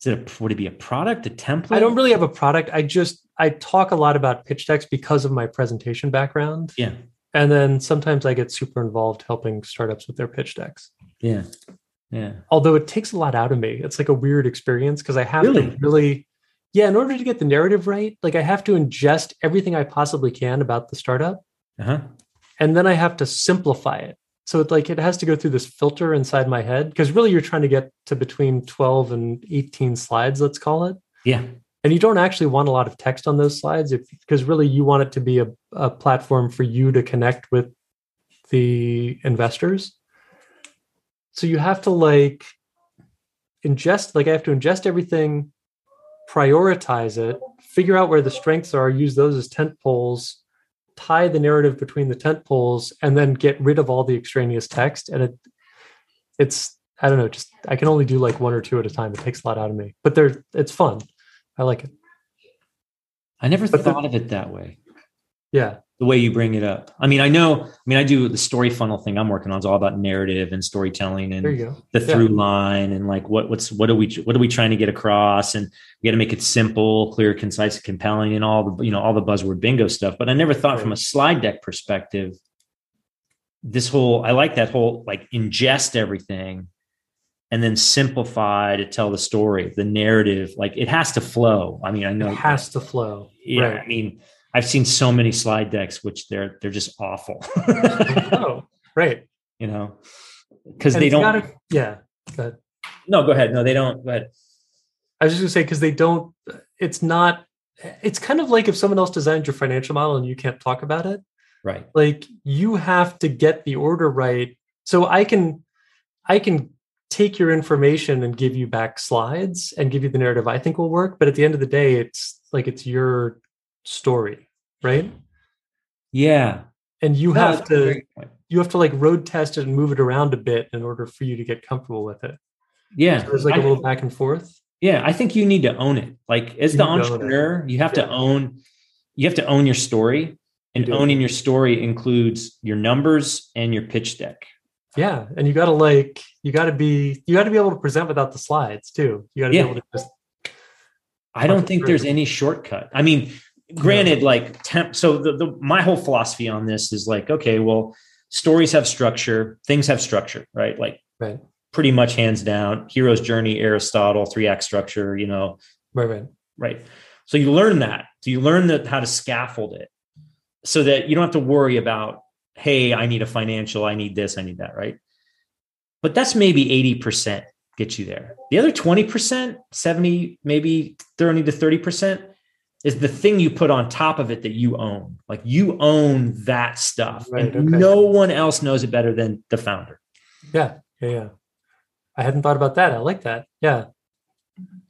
Is it a, would it be a product, a template? I don't really have a product. I just I talk a lot about pitch decks because of my presentation background. Yeah. And then sometimes I get super involved helping startups with their pitch decks. Yeah. Yeah. Although it takes a lot out of me. It's like a weird experience because I have Really? to really yeah, in order to get the narrative right, like I have to ingest everything I possibly can about the startup Uh-huh. and then I have to simplify it. So it like it has to go through this filter inside my head because really you're trying to get to between 12 and 18 slides, let's call it. Yeah. And you don't actually want a lot of text on those slides because really you want it to be a, a platform for you to connect with the investors. So you have to like ingest, like I have to ingest everything, prioritize it, figure out where the strengths are, use those as tent poles, tie the narrative between the tent poles, and then get rid of all the extraneous text. And it it's I don't know, just I can only do like one or two at a time. It takes a lot out of me. But they're it's fun. I like it. I never But the- thought of it that way. Yeah. The way you bring it up. I mean, I know, I mean, I do the story funnel thing I'm working on is all about narrative and storytelling and There you go. the Yeah. through line and like what what's what are we what are we trying to get across and we got to make it simple clear concise compelling and all the you know all the buzzword bingo stuff but i never thought from a slide deck perspective this whole i like that whole like ingest everything and then simplify to tell the story the narrative like it has to flow i mean i know It has to flow. yeah Right. i mean i've seen so many slide decks which they're they're just awful oh, right. you know because they don't gotta- yeah. Go no go ahead no they don't go ahead I was just gonna say because they don't. It's not. It's kind of like if someone else designed your financial model and you can't talk about it. right Like you have to get the order right. So I can, I can take your information and give you back slides and give you the narrative I think will work. But at the end of the day, it's like it's your story, right? yeah And you No, have to you have to like road test it and move it around a bit in order for you to get comfortable with it. Yeah. So there's like a I- little back and forth. yeah. I think you need to own it. Like as You the need to own it. entrepreneur, you have Yeah. to own, you have to own your story. And You owning your story includes your numbers and your pitch deck. Yeah, and you got to like you got to be you got to be able to present without the slides too. You got to Yeah. be able to just I don't think true. there's any shortcut. I mean, granted, like temp, so the, the my whole philosophy on this is like, okay, well, stories have structure, things have structure, right? Like right, pretty much hands down, hero's journey, Aristotle, three act structure, you know, right, right. right? So you learn that. So you learn that how to scaffold it so that you don't have to worry about, hey, I need a financial, I need this, I need that, right? But that's maybe 80% gets you there. The other 20%, 70, maybe 30 to 30% is the thing you put on top of it that you own. Like you own that stuff. Right, and okay. no one else knows it better than the founder. Yeah, yeah, yeah. I hadn't thought about that. I like that. Yeah,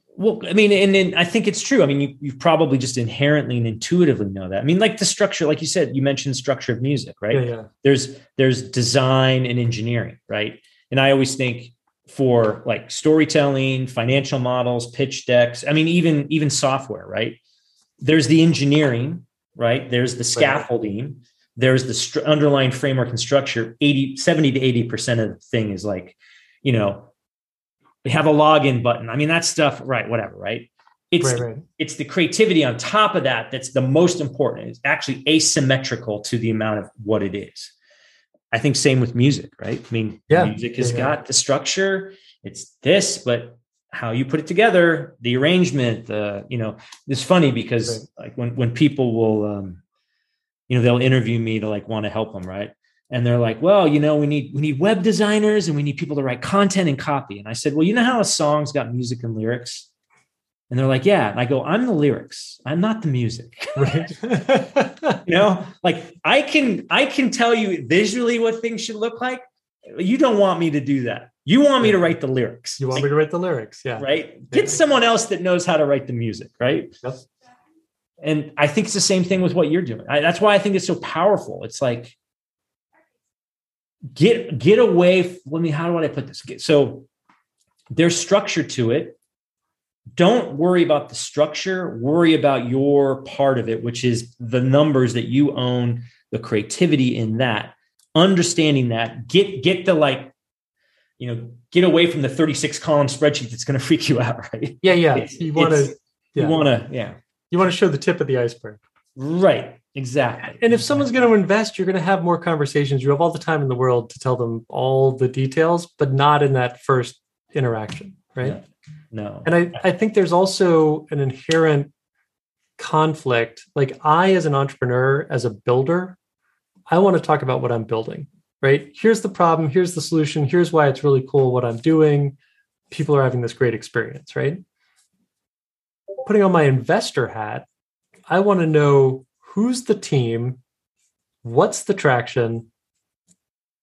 Well, I mean, and, and I think it's true. I mean, you, you probably just inherently and intuitively know that. I mean, like the structure, like you said, you mentioned structure of music, right? yeah, yeah. There's there's design and engineering, right? And I always think for like storytelling, financial models, pitch decks. I mean, even even software, right? There's the engineering, right? There's the scaffolding. There's the str- underlying framework and structure. 80, 70 to 80 percent of the thing is like, you know, we have a login button. I mean, that stuff, right? Whatever, right? It's Right, right. it's the creativity on top of that that's the most important. It's actually asymmetrical to the amount of what it is. I think same with music, right? I mean, Yeah, music has yeah. got the structure. It's this, but how you put it together, the arrangement, the you know, it's funny because like when when people will, um, you know, they'll interview me to like want to help them, right? And they're like, well, you know, we need we need web designers and we need people to write content and copy. And I said, well, you know how a song's got music and lyrics? And they're like, yeah. And I go, I'm the lyrics. I'm not the music. right. you know, like I can I can tell you visually what things should look like. You don't want me to do that. You want me to write the lyrics. you want me to write the lyrics? Yeah. right? Get someone else that knows how to write the music, right? Yep. And I think it's the same thing with what you're doing. I, that's why I think it's so powerful. It's like get get away. Let me. How do I put this? Get, so there's structure to it. Don't worry about the structure. Worry about your part of it, which is the numbers that you own, the creativity in that. Understanding that. Get get the like you know, get away from the 36 column spreadsheet that's going to freak you out, right? Yeah, yeah. It's- you want to it's- You want to, yeah. you want to show the tip of the iceberg. Right. Exactly. And if someone's going to invest, you're going to have more conversations. You have all the time in the world to tell them all the details, but not in that first interaction, right? no. And I, I think there's also an inherent conflict. Like I, as an entrepreneur, as a builder, I want to talk about what I'm building, right? Here's the problem. Here's the solution. Here's why it's really cool what I'm doing. People are having this great experience, right? Putting on my investor hat, I want to know who's the team, what's the traction,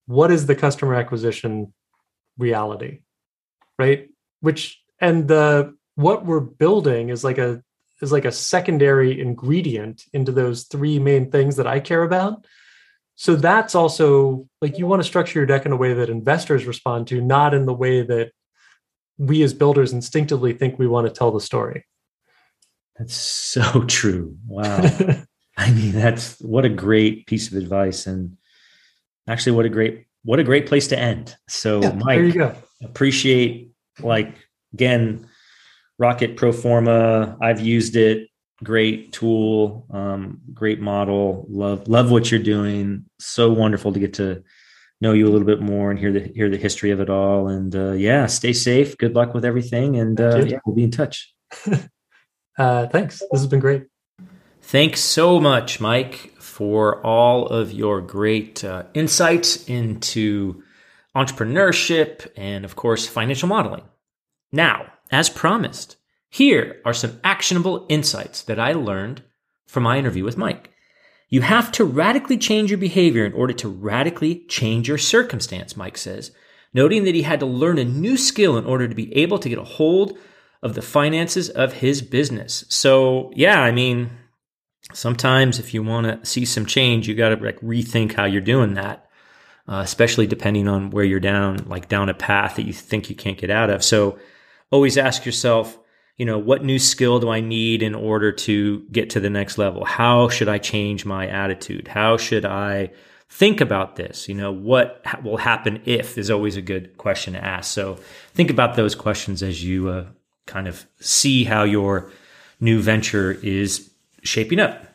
what is the customer acquisition reality, right? Which and the what we're building is like a is like a secondary ingredient into those three main things that I care about. So that's also like you want to structure your deck in a way that investors respond to, not in the way that we as builders instinctively think we want to tell the story. That's so true. Wow. I mean, that's what a great piece of advice, and actually, what a great what a great place to end. So, there you Mike, go. appreciate like again, Rocket Pro Forma. I've used it. Great tool, um, great model. Love love what you're doing. So wonderful to get to know you a little bit more and hear the hear the history of it all. And uh, yeah, stay safe. Good luck with everything. And uh, yeah, we'll be in touch. Uh, thanks. This has been great. Thanks so much, Mike, for all of your great uh, insights into entrepreneurship and, of course, financial modeling. Now, as promised, here are some actionable insights that I learned from my interview with Mike. You have to radically change your behavior in order to radically change your circumstance, Mike says, noting that he had to learn a new skill in order to be able to get a hold of the finances of his business. So, yeah, I mean, sometimes if you want to see some change, you got to like rethink how you're doing that, uh, especially depending on where you're down, like down a path that you think you can't get out of. So always ask yourself, you know, what new skill do I need in order to get to the next level? How should I change my attitude? How should I think about this? You know, what ha- will happen if is always a good question to ask. So think about those questions as you uh, kind of see how your new venture is shaping up.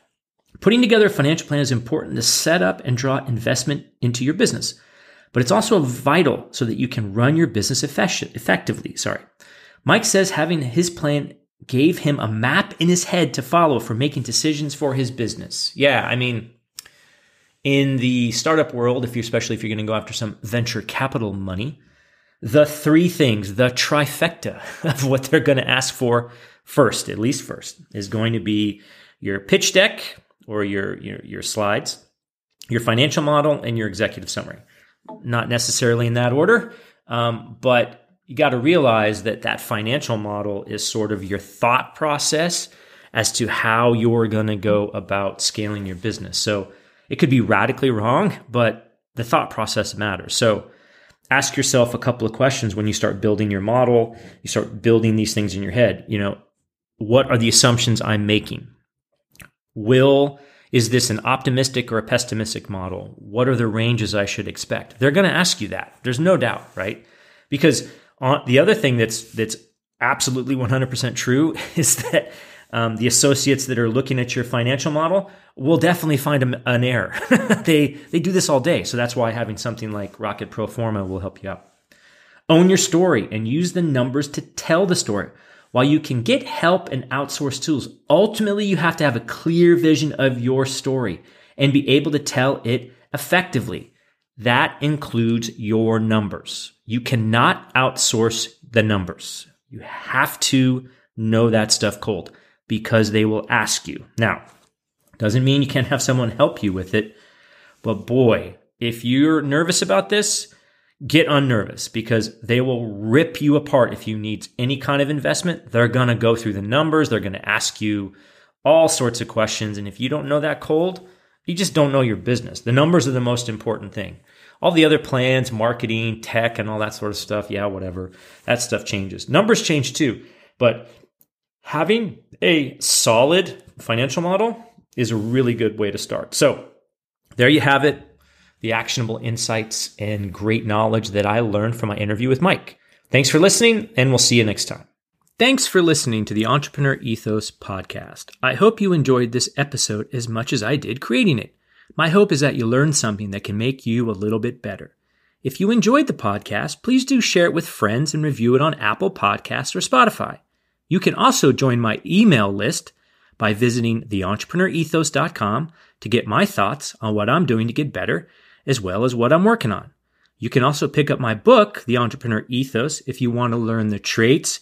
Putting together a financial plan is important to set up and draw investment into your business, but it's also vital so that you can run your business effect- effectively. Sorry. Mike says having his plan gave him a map in his head to follow for making decisions for his business. Yeah, I mean, in the startup world, if you especially if you're going to go after some venture capital money, the three things, the trifecta of what they're going to ask for first, at least first, is going to be your pitch deck or your your, your slides, your financial model, and your executive summary. Not necessarily in that order, um, but you got to realize that that financial model is sort of your thought process as to how you're going to go about scaling your business. So it could be radically wrong, but the thought process matters. So ask yourself a couple of questions when you start building your model, you start building these things in your head. You know, what are the assumptions I'm making? Will is this an optimistic or a pessimistic model? What are the ranges I should expect? They're going to ask you that. There's no doubt, right? Because on, the other thing that's that's absolutely 100% true is that um, the associates that are looking at your financial model will definitely find a, an error. they they do this all day, so that's why having something like Rocket Pro Forma will help you out. Own your story and use the numbers to tell the story. While you can get help and outsource tools, ultimately you have to have a clear vision of your story and be able to tell it effectively. That includes your numbers. You cannot outsource the numbers. You have to know that stuff cold because they will ask you. Now, doesn't mean you can't have someone help you with it, but boy, if you're nervous about this, get unnervous because they will rip you apart if you need any kind of investment. They're going to go through the numbers, they're going to ask you all sorts of questions. And if you don't know that cold, you just don't know your business. The numbers are the most important thing. All the other plans, marketing, tech, and all that sort of stuff, yeah, whatever, that stuff changes. Numbers change too. But having a solid financial model is a really good way to start. So there you have it. the actionable insights and great knowledge that I learned from my interview with Mike. Thanks for listening, and we'll see you next time. Thanks for listening to the Entrepreneur Ethos podcast. I hope you enjoyed this episode as much as I did creating it. My hope is that you learned something that can make you a little bit better. If you enjoyed the podcast, please do share it with friends and review it on Apple Podcasts or Spotify. You can also join my email list by visiting theentrepreneurethos.com to get my thoughts on what I'm doing to get better, as well as what I'm working on. You can also pick up my book, The Entrepreneur Ethos, if you want to learn the traits,